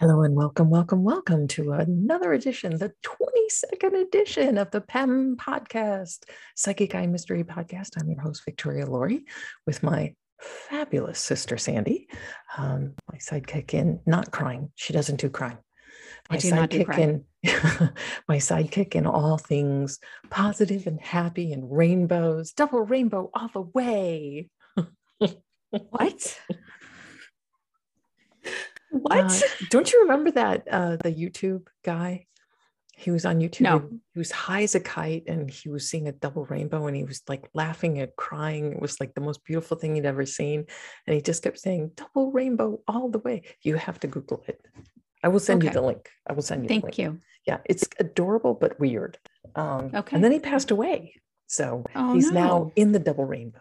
Hello and welcome, welcome, welcome to another edition, the 22nd edition of the PEM podcast, Psychic Eye Mystery Podcast. I'm your host, Victoria Laurie, with my fabulous sister, Sandy, um, my sidekick in not crime. She doesn't do crime. My I do not do sidekick crime. in my sidekick in all things positive and happy and rainbows, double rainbow all the way. What? What? Uh, don't you remember that uh, the YouTube guy? He was on YouTube. No. He was high as a kite and he was seeing a double rainbow and he was like laughing and crying. It was like the most beautiful thing he'd ever seen. And he just kept saying, double rainbow all the way. You have to Google it. I will send you the link. I will send you the link. Thank you. Yeah, it's adorable but weird. Um, Okay. And then he passed away. So Oh, he's now in the double rainbow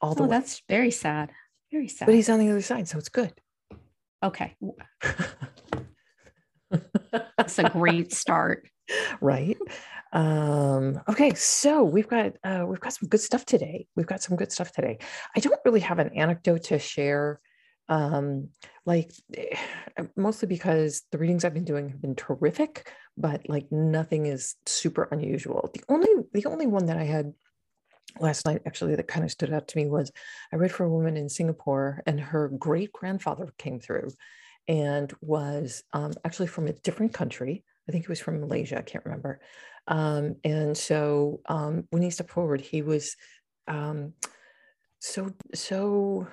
all the Oh, way. that's very sad. Very sad. But he's on the other side. So it's good. Okay. That's a great start. right um okay so we've got uh we've got some good stuff today we've got some good stuff today i don't really have an anecdote to share um like eh, mostly because the readings i've been doing have been terrific but like nothing is super unusual the only the only one that i had last night actually that kind of stood out to me was i read for a woman in singapore and her great grandfather came through and was um, actually from a different country I think he was from Malaysia. I can't remember. Um, and so um, when he stepped forward, he was um, so so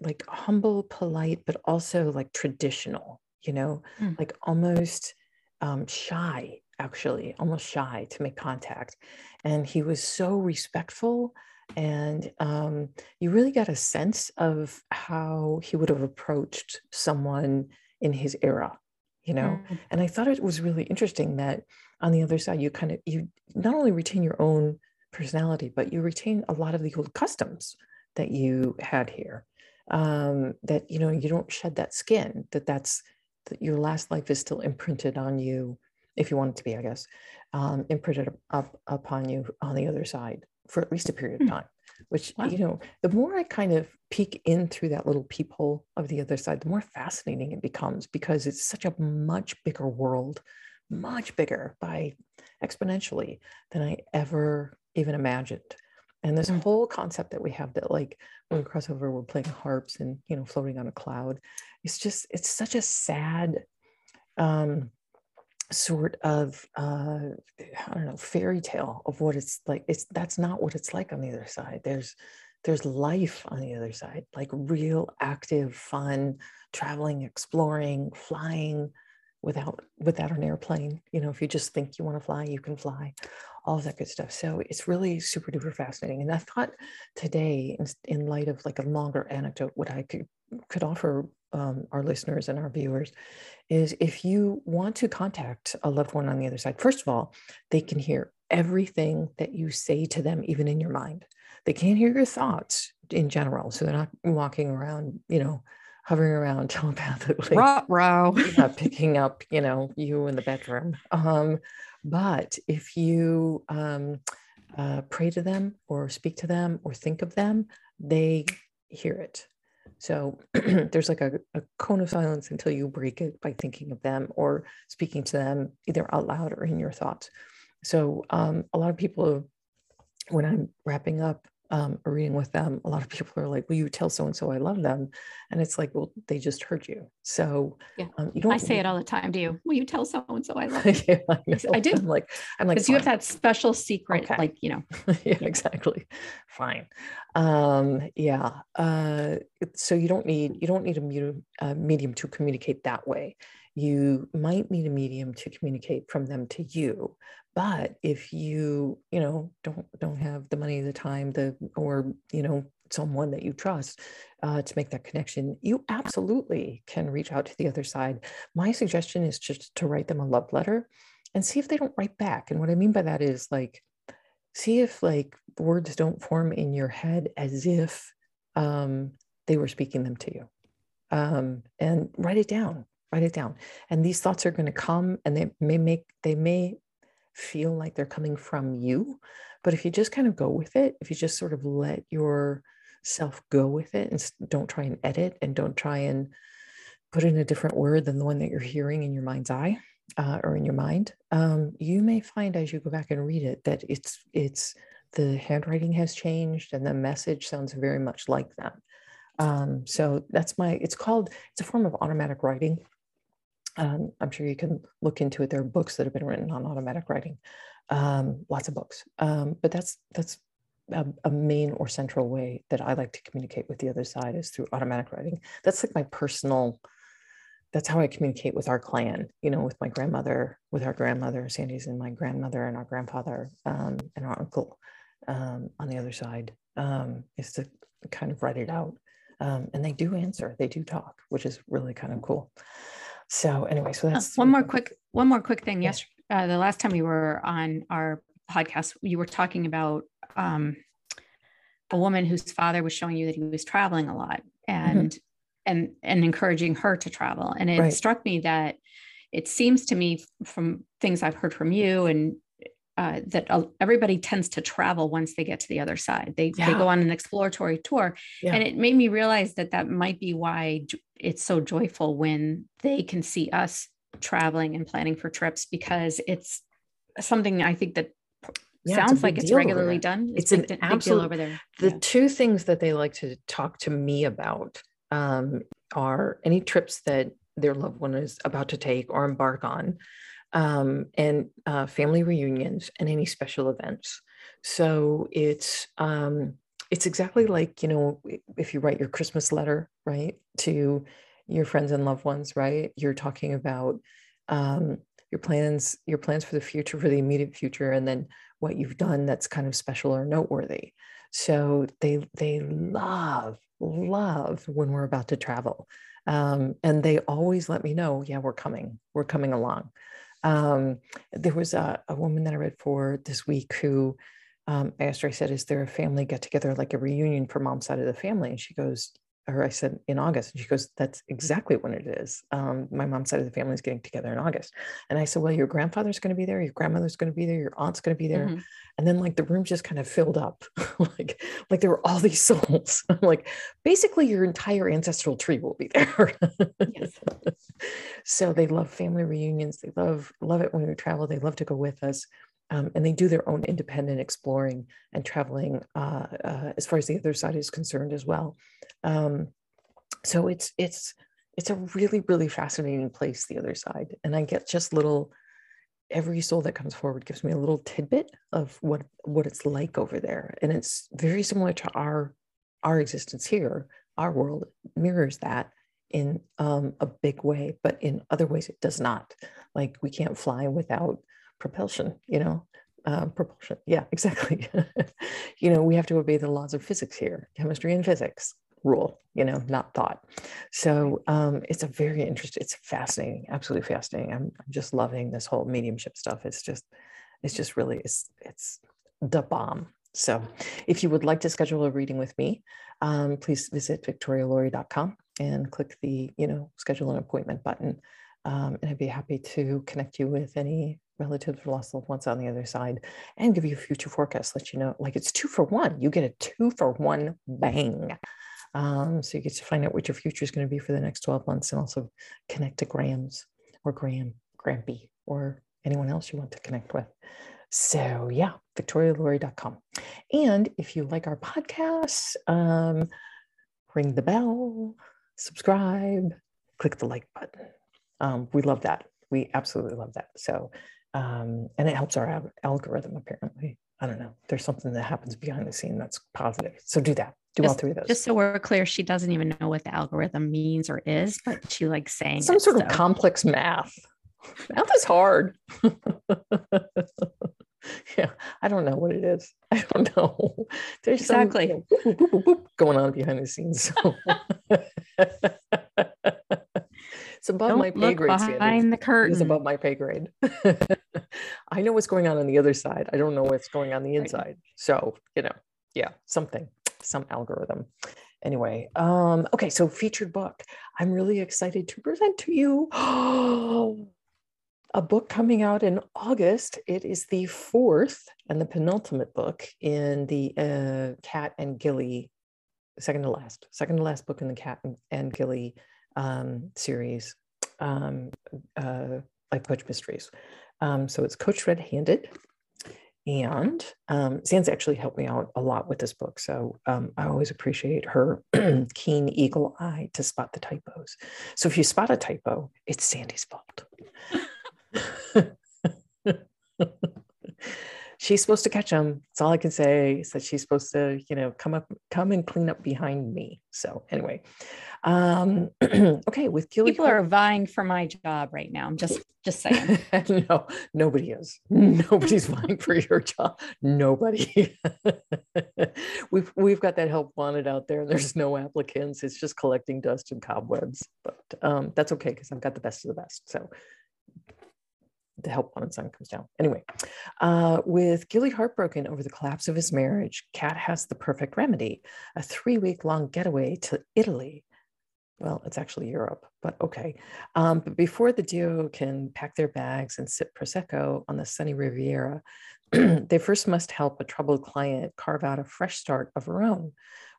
like humble, polite, but also like traditional. You know, Mm. like almost um, shy. Actually, almost shy to make contact. And he was so respectful. And um, you really got a sense of how he would have approached someone in his era, you know? Mm. and i thought it was really interesting that on the other side you kind of you not only retain your own personality but you retain a lot of the old customs that you had here um, that you know you don't shed that skin that that's that your last life is still imprinted on you if you want it to be i guess um, imprinted up upon you on the other side for at least a period of Hmm. time which Wow. you know the more i kind of peek in through that little peephole of the other side the more fascinating it becomes because it's such a much bigger world much bigger by exponentially than i ever even imagined and this Mm. whole concept that we have that like when we cross over we're playing harps and you know floating on a cloud it's just it's such a sad um sort of uh i don't know fairy tale of what it's like it's that's not what it's like on the other side. There's there's life on the other side like real active fun traveling exploring flying without without an airplane. You know if you just think you want to fly you can fly all of that good stuff. So it's really super duper fascinating. And i thought today in, in light of like a longer anecdote what i could could offer um, our listeners and our viewers is if you want to contact a loved one on the other side first of all they can hear everything that you say to them even in your mind they can't hear your thoughts in general so they're not walking around you know hovering around telepathically Ruh-roh. yeah, picking up, you know, you in the bedroom. Um, but if you um, uh, pray to them or speak to them or think of them, they hear it. So there's like a, a cone of silence until you break it by thinking of them or speaking to them either out loud or in your thoughts. So um, a lot of people, when I'm wrapping up um, a reading with them, a lot of people are like, "Will you tell so and so I love them?" And it's like, "Well, they just heard you." So Yeah. um, you don't. I say it all the time to you. Will you tell so and so I love you? yeah, I, I do. I'm like, I'm like, Because you have that special secret, Okay. like, you know, yeah, exactly. Fine. Um, yeah. Uh, so you don't need you don't need a medium, uh, medium to communicate that way. You might need a medium to communicate from them to you. But if you you know don't don't have the money, the time, the or you know someone that you trust uh, to make that connection, you absolutely can reach out to the other side. My suggestion is just to write them a love letter and see if they don't write back. And what I mean by that is like see if like words don't form in your head as if um, they were speaking them to you um, and write it down write it down and these thoughts are going to come and they may make they may feel like they're coming from you but if you just kind of go with it if you just sort of let yourself go with it and don't try and edit and don't try and put in a different word than the one that you're hearing in your mind's eye uh, or in your mind, um, you may find as you go back and read it that it's it's the handwriting has changed and the message sounds very much like them. Um, so that's my. It's called. It's a form of automatic writing. Um, I'm sure you can look into it. There are books that have been written on automatic writing, um, lots of books. Um, but that's that's a, a, main or central way that I like to communicate with the other side is through automatic writing. That's like my personal that's how I communicate with our clan, you know, with my grandmother, with our grandmother, Sandy's and my grandmother and our grandfather um, and our uncle um, on the other side, um, is to kind of write it out. And they do answer, they do talk, which is really kind of cool. So anyway, so that's uh, one more quick, one more quick thing. Yes, uh, the last time we were on our podcast, you were talking about um, a woman whose father was showing you that he was traveling a lot, mm-hmm. and mm-hmm and and encouraging her to travel and it right. struck me that it seems to me from things i've heard from you and uh, that uh, everybody tends to travel once they get to the other side they, yeah. they go on an exploratory tour yeah. and it made me realize that that might be why it's so joyful when they can see us traveling and planning for trips because it's something i think that yeah, sounds like it's regularly done. It's, it's an absolute over there. The two things that they like to talk to me about um, are any trips that their loved one is about to take or embark on, um, and uh, family reunions and any special events. So it's um, it's exactly like you know if you write your Christmas letter right to your friends and loved ones, right? You're talking about um, your plans, your plans for the future, for the immediate future, and then what you've done that's kind of special or noteworthy. So they they love love when we're about to travel. Um, and they always let me know, yeah, we're coming, we're coming along. Um, there was a, a, woman that I read for this week who um, I asked her, I said, is there a family get together, like a reunion for mom's side of the family? And she goes, or I said in August, and she goes, "That's exactly when it is. Um, my mom's side of the family is getting together in August." And I said, "Well, your grandfather's going to be there, your grandmother's going to be there, your aunt's going to be there," mm-hmm. and then like the room just kind of filled up, like like there were all these souls. like basically, your entire ancestral tree will be there. yes. so they love family reunions. They love love it when we travel. They love to go with us. Um, and they do their own independent exploring and traveling uh, uh, as far as the other side is concerned as well. Um, so it's it's it's a really really fascinating place, the other side, and I get just little. Every soul that comes forward gives me a little tidbit of what what it's like over there, and it's very similar to our our existence here. Our world mirrors that in um, a big way, but in other ways it does not. Like we can't fly without propulsion, you know, uh, propulsion. Yeah, exactly. you know, we have to obey the laws of physics here, chemistry and physics rule, you know, not thought. So um, it's a very interesting, it's fascinating, absolutely fascinating. I'm, I'm just loving this whole mediumship stuff. It's just, it's just really, it's, it's the bomb. So if you would like to schedule a reading with me, um, please visit victorialaurie.com and click the, you know, schedule an appointment button. Um, and I'd be happy to connect you with any relatives or lost loved ones on the other side and give you a future forecast, let you know, like it's two for one. You get a two for one bang. Um, so you get to find out what your future is going to be for the next 12 months and also connect to Grams or Graham, Grampy, or anyone else you want to connect with. So yeah, victorialaurie.com. And if you like our podcast, um, ring the bell, subscribe, click the like button. Um, we love that. We absolutely love that. So um, and it helps our algorithm apparently. I don't know. There's something that happens behind the scene that's positive. So do that. Do just, all three of those. just so we're clear she doesn't even know what the algorithm means or is but she likes saying some it, sort so. of complex math. Math is hard. Yeah i don't know what it is. I don't know. There's exactly. some, you know, boop, boop, boop, going on behind the scenes so it's above Don't my pay grade. Behind standards. the curtain. It's above my pay grade. I know what's going on on the other side. I don't know what's going on the inside. Right. So, you know, yeah, something, some algorithm. Anyway, um, okay, so featured book. I'm really excited to present to you a book coming out in August. It is the fourth and the penultimate book in the uh, Cat and Gilley, second to last, second to last book in the Cat and, and Gilley um, series, um, uh, Life Coach Mysteries. Um, so it's Coach Red Handed. And um, Sands actually helped me out a lot with this book. So um, I always appreciate her keen eagle eye to spot the typos. So if you spot a typo, it's Sandy's fault. she's supposed to catch them. That's all I can say. Is that she's supposed to, you know, come up, come and clean up behind me. So anyway, um, okay. With Gilley, people are vying for my job right now. I'm just, just saying. no, nobody is. Nobody's vying for your job. Nobody. we've we've got that help wanted out there, and there's no applicants. It's just collecting dust and cobwebs. But um, that's okay because I've got the best of the best. So the help wanted sign comes down. Anyway, uh, with Gilley heartbroken over the collapse of his marriage, Cat has the perfect remedy a three week long getaway to Italy. Well, it's actually Europe, but okay. Um, but before the duo can pack their bags and sip Prosecco on the sunny Riviera, they first must help a troubled client carve out a fresh start of her own.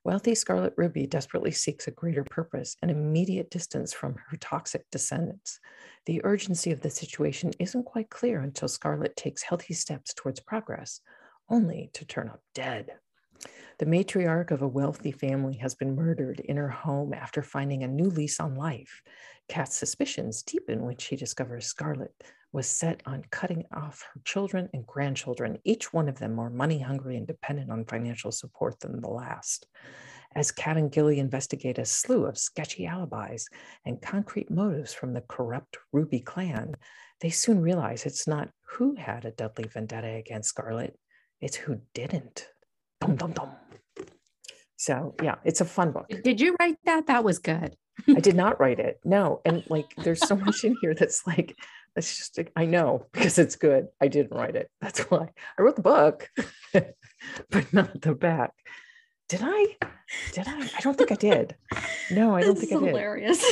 Wealthy Scarlet Ruby desperately seeks a greater purpose and immediate distance from her toxic descendants. The urgency of the situation isn't quite clear until Scarlet takes healthy steps towards progress, only to turn up dead. The matriarch of a wealthy family has been murdered in her home after finding a new lease on life. Cat's suspicions deepen when she discovers Scarlet was set on cutting off her children and grandchildren, each one of them more money hungry and dependent on financial support than the last as Cat and Gilley investigate a slew of sketchy alibis and concrete motives from the corrupt Ruby clan, they soon realize it's not who had a deadly vendetta against Scarlet, it's who didn't. Dum, dum, dum. So, yeah, it's a fun book. Did you write that? That was good. I did not write it. No. And like, there's so much in here that's like, it's just, I know because it's good. I didn't write it. That's why I wrote the book, but not the back. Did I? Did I? I don't think I did. No, I don't think I did. Hilarious.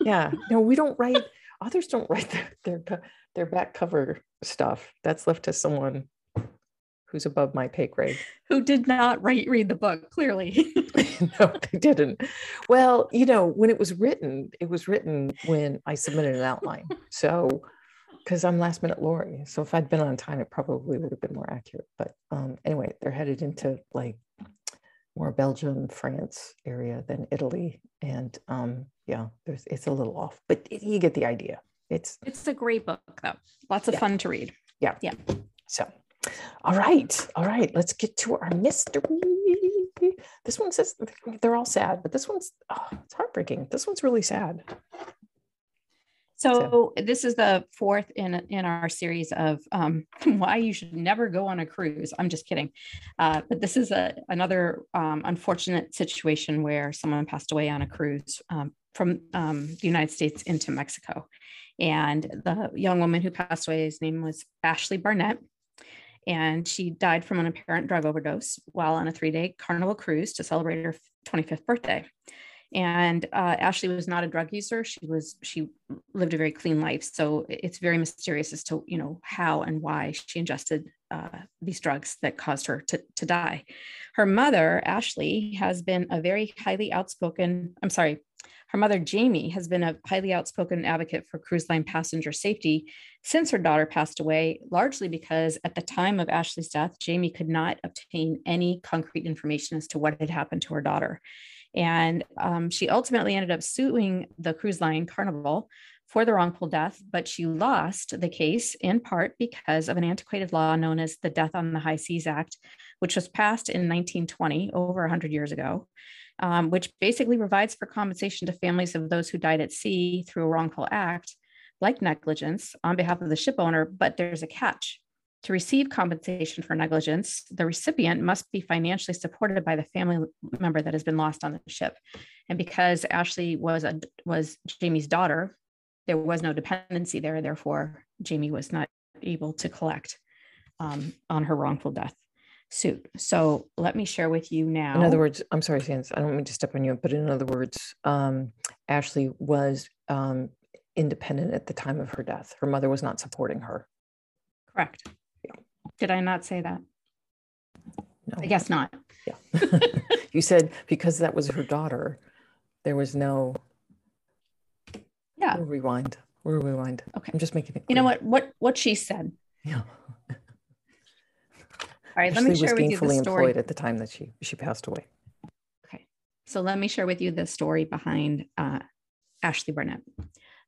yeah. No, we don't write. Authors don't write their their their back cover stuff. That's left to someone who's above my pay grade. Who did not write read the book, clearly. no, they didn't. Well, you know, when it was written, it was written when I submitted an outline. So because I'm last minute Lori. So if I'd been on time, it probably would have been more accurate. But um, anyway, they're headed into like more Belgium, France area than Italy. And um, yeah, there's, it's a little off, but it, you get the idea. It's it's a great book though. Lots of yeah. fun to read. Yeah. Yeah. So, all right, all right. Let's get to our mystery. This one says they're all sad, but this one's oh, it's heartbreaking. This one's really sad. So this is the fourth in in our series of um, why you should never go on a cruise. I'm just kidding, uh, but this is a another um, unfortunate situation where someone passed away on a cruise um, from um, the United States into Mexico, and the young woman who passed away, his name was Ashley Barnett, and she died from an apparent drug overdose while on a three day Carnival cruise to celebrate her 25th birthday. And uh, ashley was not a drug user. She was she lived a very clean life. So it's very mysterious as to you know how and why she ingested uh, these drugs that caused her to, to die. Her mother ashley has been a very highly outspoken i'm sorry her mother, Jamie, has been a highly outspoken advocate for cruise line passenger safety since her daughter passed away, largely because at the time of Ashley's death, Jamie could not obtain any concrete information as to what had happened to her daughter. And um, she ultimately ended up suing the cruise line Carnival for the wrongful death, but she lost the case in part because of an antiquated law known as the Death on the High Seas Act, which was passed in 1920, over 100 years ago, um, which basically provides for compensation to families of those who died at sea through a wrongful act, like negligence, on behalf of the ship owner. But there's a catch. To receive compensation for negligence, the recipient must be financially supported by the family member that has been lost on the ship. And because Ashley was a, was Jamie's daughter, there was no dependency there. Therefore, Jamie was not able to collect um, on her wrongful death suit. So let me share with you now. In other words, I'm sorry, Sans, I don't mean to step on you, but in other words, um, Ashley was um, independent at the time of her death. Her mother was not supporting her. Correct. Did I not say that? No. I guess not. Yeah. you said because that was her daughter, there was no Yeah. We'll rewind. We'll rewind. Okay. I'm just making it. You know what? What what she said. Yeah. All right. Ashley let me was share with you the story. employed at the time that she she passed away. Okay. So let me share with you the story behind uh, Ashley Barnett.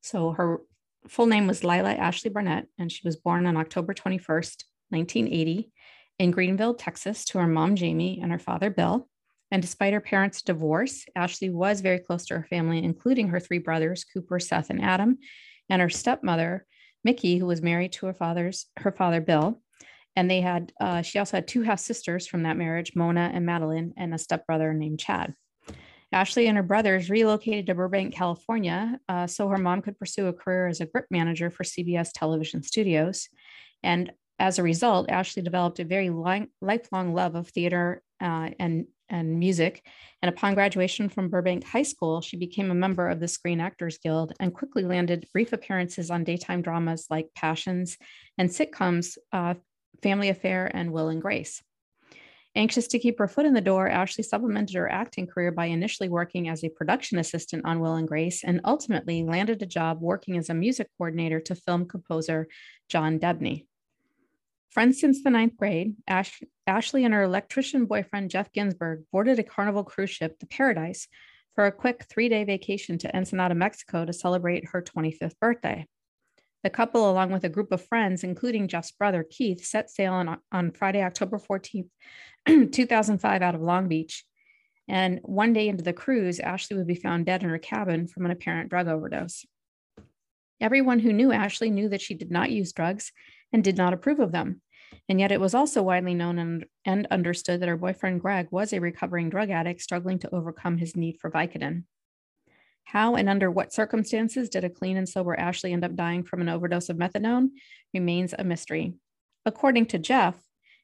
So her full name was Lila Ashley Barnett, and she was born on October 21st, 1980, in Greenville, Texas, to her mom, Jamie, and her father, Bill. And despite her parents' divorce, Ashley was very close to her family, including her three brothers, Cooper, Seth, and Adam, and her stepmother, Mickey, who was married to her father's her father, Bill. And they had uh, she also had two half sisters from that marriage, Mona and Madeline, and a stepbrother named Chad. Ashley and her brothers relocated to Burbank, California, uh, so her mom could pursue a career as a grip manager for CBS television studios. And as a result, Ashley developed a very li- lifelong love of theater uh, and, and music. And upon graduation from Burbank High School, she became a member of the Screen Actors Guild and quickly landed brief appearances on daytime dramas like Passions and sitcoms uh, Family Affair and Will and Grace. Anxious to keep her foot in the door, Ashley supplemented her acting career by initially working as a production assistant on Will and Grace and ultimately landed a job working as a music coordinator to film composer John Debney. Friends since the ninth grade, Ash- Ashley and her electrician boyfriend Jeff Ginsburg boarded a carnival cruise ship, the Paradise, for a quick three day vacation to Ensenada, Mexico to celebrate her 25th birthday. The couple, along with a group of friends, including Jeff's brother Keith, set sail on, on Friday, October 14th, 2005, out of Long Beach. And one day into the cruise, Ashley would be found dead in her cabin from an apparent drug overdose. Everyone who knew Ashley knew that she did not use drugs and did not approve of them. And yet it was also widely known and, and understood that her boyfriend Greg was a recovering drug addict struggling to overcome his need for Vicodin. How and under what circumstances did a clean and sober Ashley end up dying from an overdose of methadone remains a mystery. According to Jeff,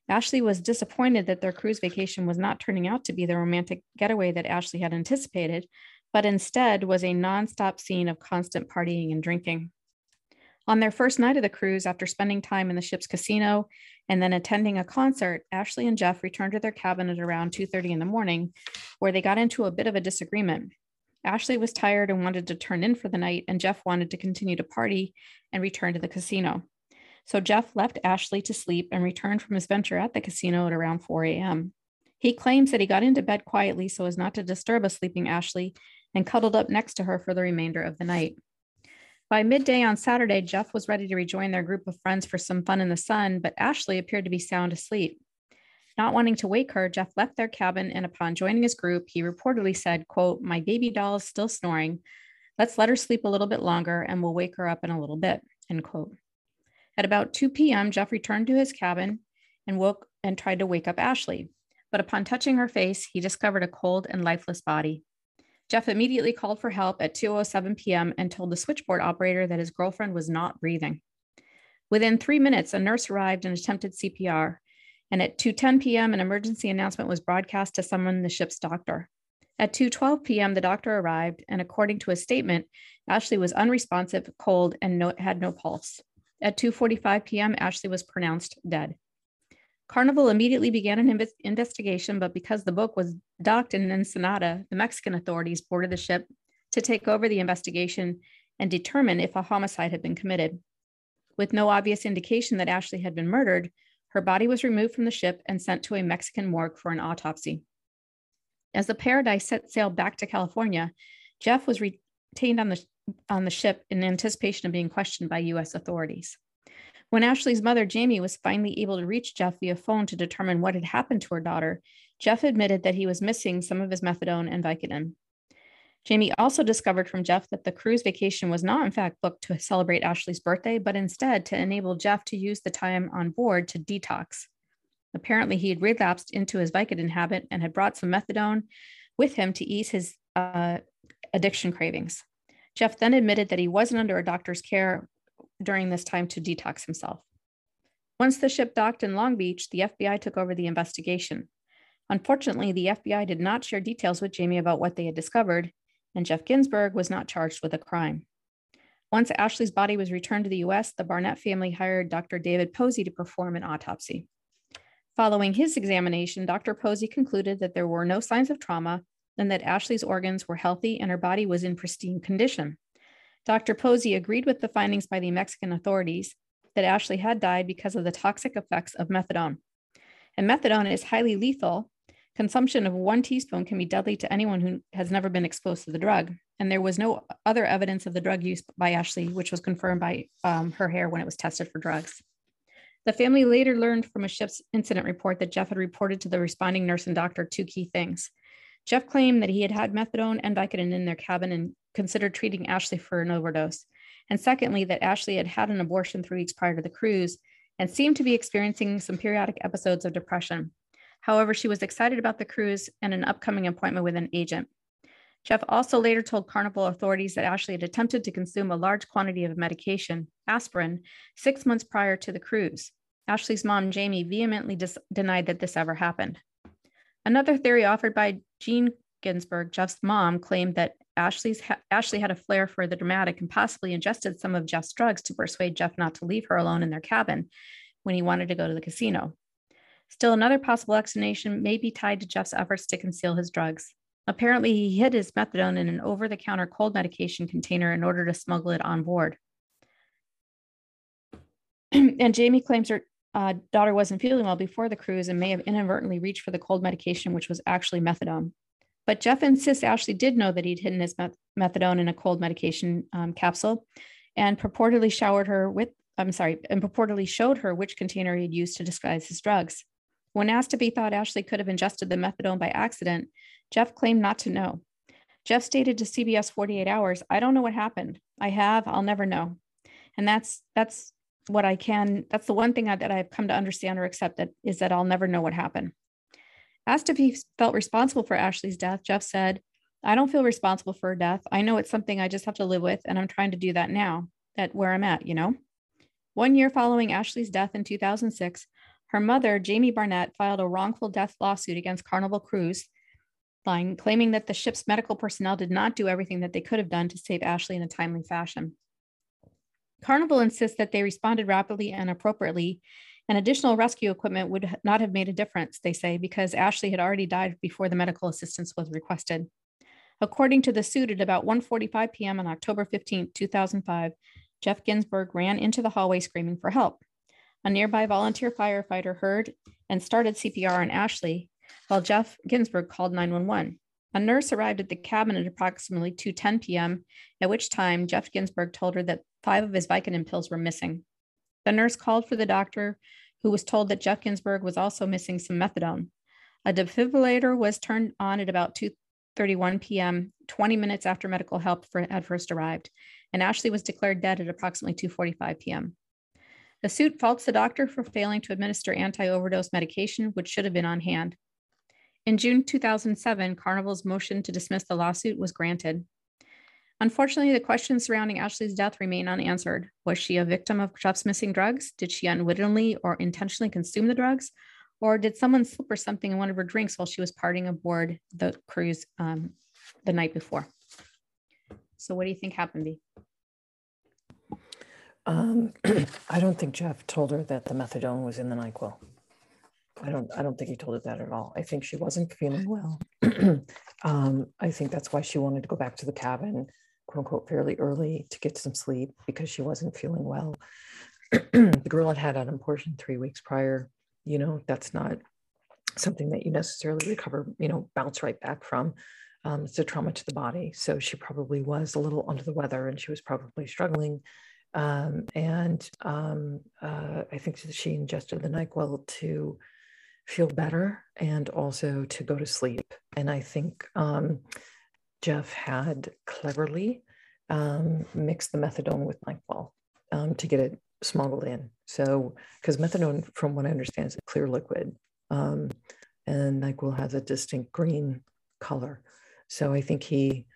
Ashley was disappointed that their cruise vacation was not turning out to be the romantic getaway that Ashley had anticipated, but instead was a nonstop scene of constant partying and drinking. On their first night of the cruise, after spending time in the ship's casino and then attending a concert, Ashley and Jeff returned to their cabin at around 2:30 in the morning, where they got into a bit of a disagreement. Ashley was tired and wanted to turn in for the night, and Jeff wanted to continue to party and return to the casino. So Jeff left Ashley to sleep and returned from his venture at the casino at around 4 a.m. He claims that he got into bed quietly so as not to disturb a sleeping Ashley and cuddled up next to her for the remainder of the night. By midday on Saturday, Jeff was ready to rejoin their group of friends for some fun in the sun, but Ashley appeared to be sound asleep. Not wanting to wake her, Jeff left their cabin and upon joining his group, he reportedly said, quote, my baby doll is still snoring. Let's let her sleep a little bit longer and we'll wake her up in a little bit, end quote. At about 2 p.m., Jeff returned to his cabin and woke and tried to wake up Ashley. But upon touching her face, he discovered a cold and lifeless body. Jeff immediately called for help at 2:07 p.m. and told the switchboard operator that his girlfriend was not breathing. Within 3 minutes, a nurse arrived and attempted CPR, and at 2:10 p.m. an emergency announcement was broadcast to summon the ship's doctor. At 2:12 p.m. the doctor arrived and according to a statement, Ashley was unresponsive, cold and no, had no pulse. At 2:45 p.m., Ashley was pronounced dead. Carnival immediately began an inv- investigation, but because the boat was docked in Ensenada, the Mexican authorities boarded the ship to take over the investigation and determine if a homicide had been committed. With no obvious indication that Ashley had been murdered, her body was removed from the ship and sent to a Mexican morgue for an autopsy. As the Paradise set sail back to California, Jeff was retained on the, on the ship in anticipation of being questioned by U.S. authorities. When Ashley's mother, Jamie, was finally able to reach Jeff via phone to determine what had happened to her daughter, Jeff admitted that he was missing some of his methadone and Vicodin. Jamie also discovered from Jeff that the cruise vacation was not, in fact, booked to celebrate Ashley's birthday, but instead to enable Jeff to use the time on board to detox. Apparently, he had relapsed into his Vicodin habit and had brought some methadone with him to ease his uh, addiction cravings. Jeff then admitted that he wasn't under a doctor's care during this time to detox himself. Once the ship docked in Long Beach, the FBI took over the investigation. Unfortunately, the FBI did not share details with Jamie about what they had discovered, and Jeff Ginsburg was not charged with a crime. Once Ashley's body was returned to the US, the Barnett family hired Dr. David Posey to perform an autopsy. Following his examination, Dr. Posey concluded that there were no signs of trauma and that Ashley's organs were healthy and her body was in pristine condition. Dr. Posey agreed with the findings by the Mexican authorities that Ashley had died because of the toxic effects of methadone. And methadone is highly lethal. Consumption of one teaspoon can be deadly to anyone who has never been exposed to the drug. And there was no other evidence of the drug use by Ashley, which was confirmed by um, her hair when it was tested for drugs. The family later learned from a ship's incident report that Jeff had reported to the responding nurse and doctor two key things. Jeff claimed that he had had methadone and Vicodin in their cabin and considered treating Ashley for an overdose. And secondly, that Ashley had had an abortion three weeks prior to the cruise and seemed to be experiencing some periodic episodes of depression. However, she was excited about the cruise and an upcoming appointment with an agent. Jeff also later told Carnival authorities that Ashley had attempted to consume a large quantity of medication, aspirin, six months prior to the cruise. Ashley's mom, Jamie, vehemently dis- denied that this ever happened. Another theory offered by Jean Ginsburg, Jeff's mom, claimed that Ashley's ha- Ashley had a flair for the dramatic and possibly ingested some of Jeff's drugs to persuade Jeff not to leave her alone in their cabin when he wanted to go to the casino. Still, another possible explanation may be tied to Jeff's efforts to conceal his drugs. Apparently, he hid his methadone in an over the counter cold medication container in order to smuggle it on board. and Jamie claims her uh, daughter wasn't feeling well before the cruise and may have inadvertently reached for the cold medication, which was actually methadone. But Jeff insists Ashley did know that he'd hidden his meth- methadone in a cold medication um, capsule and purportedly showered her with, I'm sorry, and purportedly showed her which container he'd used to disguise his drugs. When asked if he thought Ashley could have ingested the methadone by accident, Jeff claimed not to know. Jeff stated to CBS 48 Hours, I don't know what happened. I have, I'll never know. And that's that's what I can, that's the one thing that I've come to understand or accept that is that I'll never know what happened. Asked if he felt responsible for Ashley's death, Jeff said, I don't feel responsible for her death. I know it's something I just have to live with, and I'm trying to do that now, at where I'm at, you know? One year following Ashley's death in 2006, her mother, Jamie Barnett, filed a wrongful death lawsuit against Carnival Cruise line, claiming that the ship's medical personnel did not do everything that they could have done to save Ashley in a timely fashion. Carnival insists that they responded rapidly and appropriately, and additional rescue equipment would not have made a difference, they say, because Ashley had already died before the medical assistance was requested. According to the suit, at about 1:45 p.m. on October 15, 2005, Jeff Ginsburg ran into the hallway screaming for help. A nearby volunteer firefighter heard and started CPR on Ashley, while Jeff Ginsburg called 911. A nurse arrived at the cabin at approximately 2:10 p.m., at which time Jeff Ginsburg told her that five of his Vicodin pills were missing. The nurse called for the doctor, who was told that Jeff Ginsburg was also missing some methadone. A defibrillator was turned on at about 2:31 p.m., 20 minutes after medical help for, had first arrived, and Ashley was declared dead at approximately 2:45 p.m. The suit faults the doctor for failing to administer anti-overdose medication, which should have been on hand. In June 2007, Carnival's motion to dismiss the lawsuit was granted. Unfortunately, the questions surrounding Ashley's death remain unanswered. Was she a victim of Jeff's missing drugs? Did she unwittingly or intentionally consume the drugs? Or did someone slip her something in one of her drinks while she was partying aboard the cruise um, the night before? So, what do you think happened, Bee? Um, I don't think Jeff told her that the methadone was in the NyQuil. I don't, I don't think he told her that at all. I think she wasn't feeling well. um, I think that's why she wanted to go back to the cabin, quote unquote, fairly early to get some sleep because she wasn't feeling well. the girl had had an abortion three weeks prior. You know, that's not something that you necessarily recover, you know, bounce right back from. Um, it's a trauma to the body. So she probably was a little under the weather and she was probably struggling. Um, and um, uh, I think she ingested the NyQuil to feel better and also to go to sleep. And I think um, Jeff had cleverly um, mixed the methadone with NyQuil um, to get it smuggled in. So, because methadone, from what I understand, is a clear liquid, um, and NyQuil has a distinct green color. So I think he,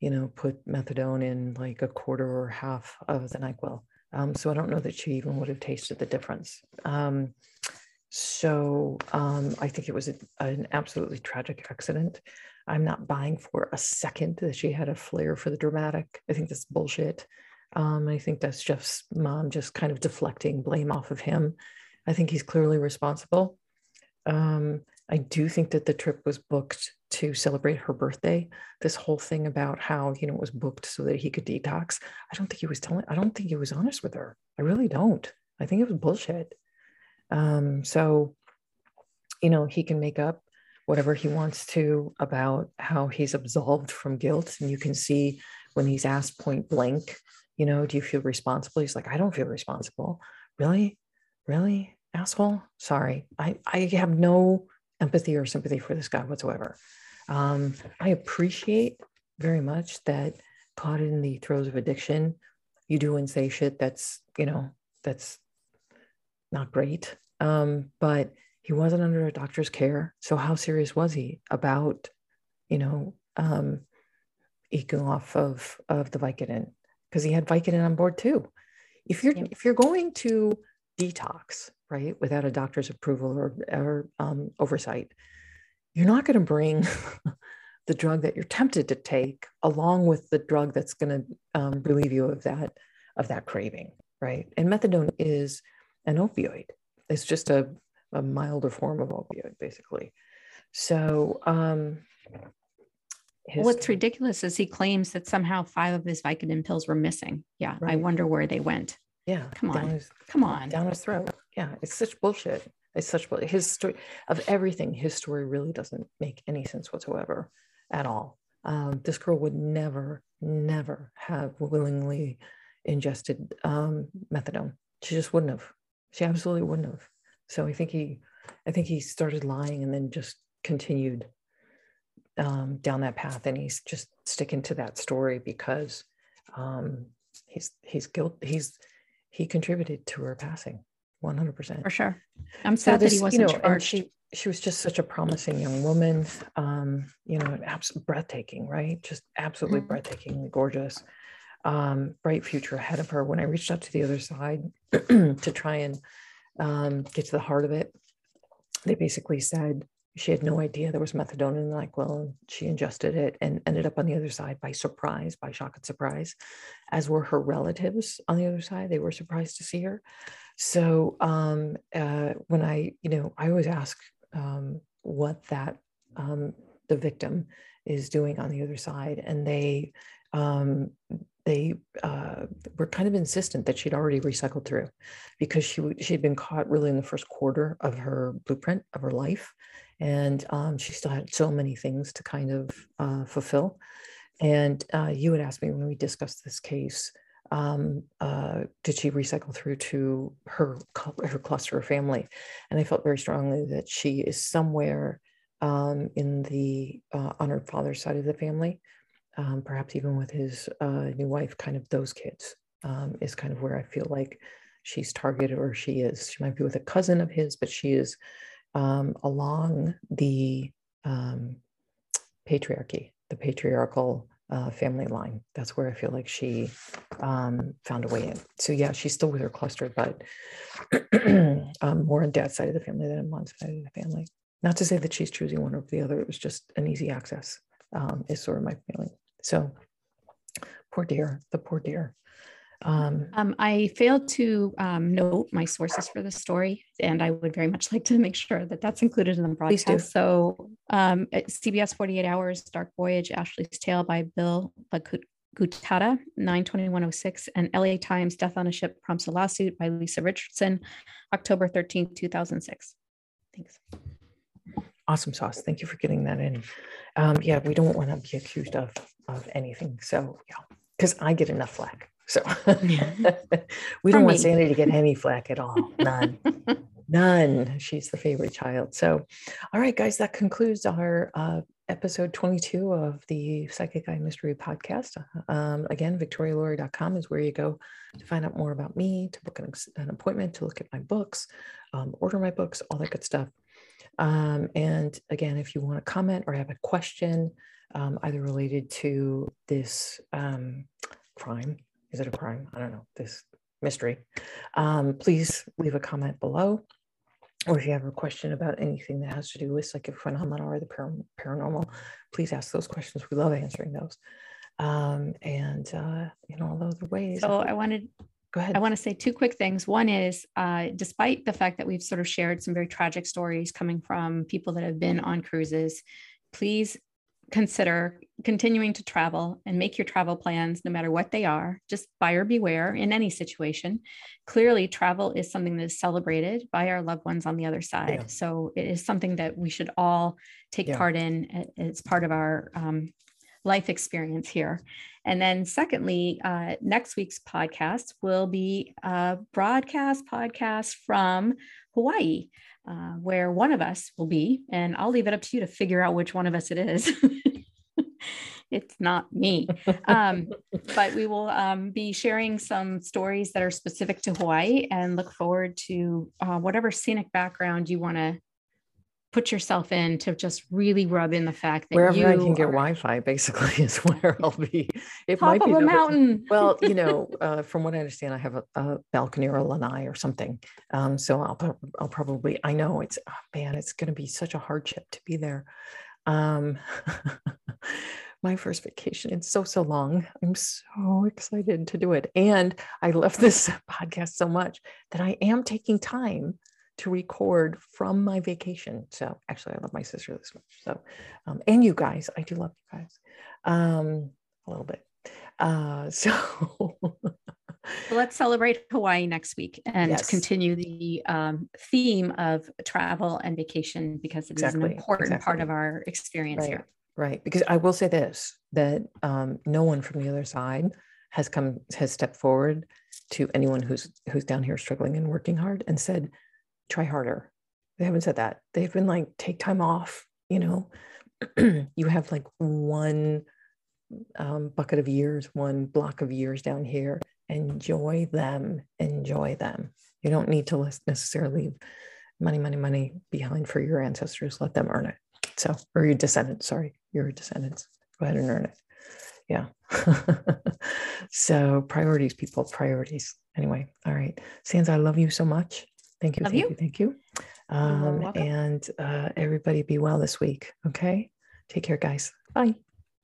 you know, put methadone in like a quarter or half of the NyQuil. Um, so I don't know that she even would have tasted the difference. Um, so um, I think it was a, an absolutely tragic accident. I'm not buying for a second that she had a flair for the dramatic. I think that's bullshit. Um, I think that's Jeff's mom just kind of deflecting blame off of him. I think he's clearly responsible. Um, I do think that the trip was booked to celebrate her birthday. This whole thing about how, you know, it was booked so that he could detox. I don't think he was telling, I don't think he was honest with her. I really don't. I think it was bullshit. Um, so, you know, he can make up whatever he wants to about how he's absolved from guilt. And you can see when he's asked point blank, you know, do you feel responsible? He's like, I don't feel responsible. Really? Really? Asshole? Sorry. I, I have no empathy or sympathy for this guy whatsoever. Um, I appreciate very much that caught in the throes of addiction, you do and say shit that's, you know, that's not great. Um, but he wasn't under a doctor's care. So how serious was he about, you know, um, eking off of, of the Vicodin? Because he had Vicodin on board too. If you're, yeah. if you're going to detox, right, without a doctor's approval or, or um, oversight, you're not going to bring the drug that you're tempted to take along with the drug that's going to um, relieve you of that of that craving, right? And methadone is an opioid. It's just a, a milder form of opioid, basically. So, um, what's ridiculous is he claims that somehow five of his Vicodin pills were missing. Yeah, right. I wonder where they went. Yeah. Come on. His, Come on. Down his throat. Yeah. It's such bullshit. It's such bullshit. His story of everything, his story really doesn't make any sense whatsoever at all. Um, this girl would never, never have willingly ingested um, methadone. She just wouldn't have. She absolutely wouldn't have. So I think he, I think he started lying and then just continued um, down that path, and he's just sticking to that story because um, he's he's guilt he's he contributed to her passing 100% for sure. I'm sad so this, that he wasn't you know, charged. she she was just such a promising young woman um you know absolutely breathtaking right? Just absolutely mm-hmm. breathtakingly gorgeous. Um bright future ahead of her. When i reached out to the other side to try and um, get to the heart of it they basically said she had no idea there was methadone in the NyQuil and she ingested it and ended up on the other side by surprise, by shock and surprise, as were her relatives on the other side. They were surprised to see her. So um, uh, when I, you know, I always ask um, what that, um, the victim is doing on the other side. And they, um, they uh, were kind of insistent that she'd already recycled through because she she had been caught really in the first quarter of her blueprint of her life and um, she still had so many things to kind of uh, fulfill. And uh, you had asked me when we discussed this case, um, uh, did she recycle through to her her cluster of family? And I felt very strongly that she is somewhere um, in the uh, honored father's side of the family, um, perhaps even with his uh, new wife. Kind of those kids um, is kind of where I feel like she's targeted, or she is. She might be with a cousin of his, but she is um, along the um, patriarchy, the patriarchal uh, family line. That's where I feel like she um, found a way in. So yeah, she's still with her cluster, but um, more on dad's side of the family than on mom's side of the family. Not to say that she's choosing one over the other. It was just an easy access. Um, is sort of my feeling. So poor dear, the poor dear. Um, um, I failed to um, note my sources for the story, and I would very much like to make sure that that's included in the broadcast. So, um, CBS 48 Hours, Dark Voyage, Ashley's Tale by Bill Gutata, 92106, and LA Times, Death on a Ship Prompts a Lawsuit by Lisa Richardson, October 13, 2006. Thanks. Awesome sauce. Thank you for getting that in. Um, yeah, we don't want to be accused of, of anything. So, yeah, because I get enough flack. So we don't want Sandy to get any flack at all. None. None. She's the favorite child. So, all right, guys, that concludes our uh, episode 22 of the Psychic Eye Mystery Podcast. Um, again, victorialaurie.com is where you go to find out more about me, to book an, an appointment, to look at my books, um, order my books, all that good stuff. Um, and again, if you want to comment or have a question, um, either related to this um, crime is it a crime? I don't know, this mystery. Um, please leave a comment below. Or if you have a question about anything that has to do with psychic phenomena or the paranormal, please ask those questions. We love answering those. Um, and uh, in all other ways. So I wanted Go ahead. I want to say two quick things. One is, uh, despite the fact that we've sort of shared some very tragic stories coming from people that have been on cruises, please consider continuing to travel and make your travel plans no matter what they are just buyer beware in any situation clearly travel is something that is celebrated by our loved ones on the other side yeah. so it is something that we should all take yeah. part in it's part of our um, life experience here and then secondly uh, next week's podcast will be a broadcast podcast from hawaii uh, where one of us will be, and I'll leave it up to you to figure out which one of us it is. it's not me. Um, but we will um, be sharing some stories that are specific to Hawaii and look forward to uh, whatever scenic background you want to put yourself in to just really rub in the fact that wherever I can get Wi-Fi basically is where I'll be. It Top might be a mountain. well, you know, uh, from what I understand, I have a, a balcony or a lanai or something. Um, so I'll I'll probably I know it's oh man, it's going to be such a hardship to be there. Um, my first vacation in so so long. I'm so excited to do it, and I love this podcast so much that I am taking time to record from my vacation. So actually, I love my sister this much. So, um, and you guys, I do love you guys um, a little bit. Uh, so. let's celebrate Hawaii next week and yes. continue the um, theme of travel and vacation because it exactly. is an important exactly. part of our experience right. here. Right. Because I will say this that um, no one from the other side has come has stepped forward to anyone who's who's down here struggling and working hard and said try harder. They haven't said that. They've been like, take time off, you know, you have like one um, bucket of years, one block of years down here. Enjoy them. Enjoy them. You don't need to necessarily leave money, money, money behind for your ancestors. Let them earn it. So, or your descendants, sorry, your descendants. Go ahead and earn it. Yeah. so, priorities, people, priorities. Anyway, all right. Sans, I love you so much. Thank you. Love thank you. you. Thank you. Um, and uh, everybody be well this week. Okay. Take care, guys. Bye.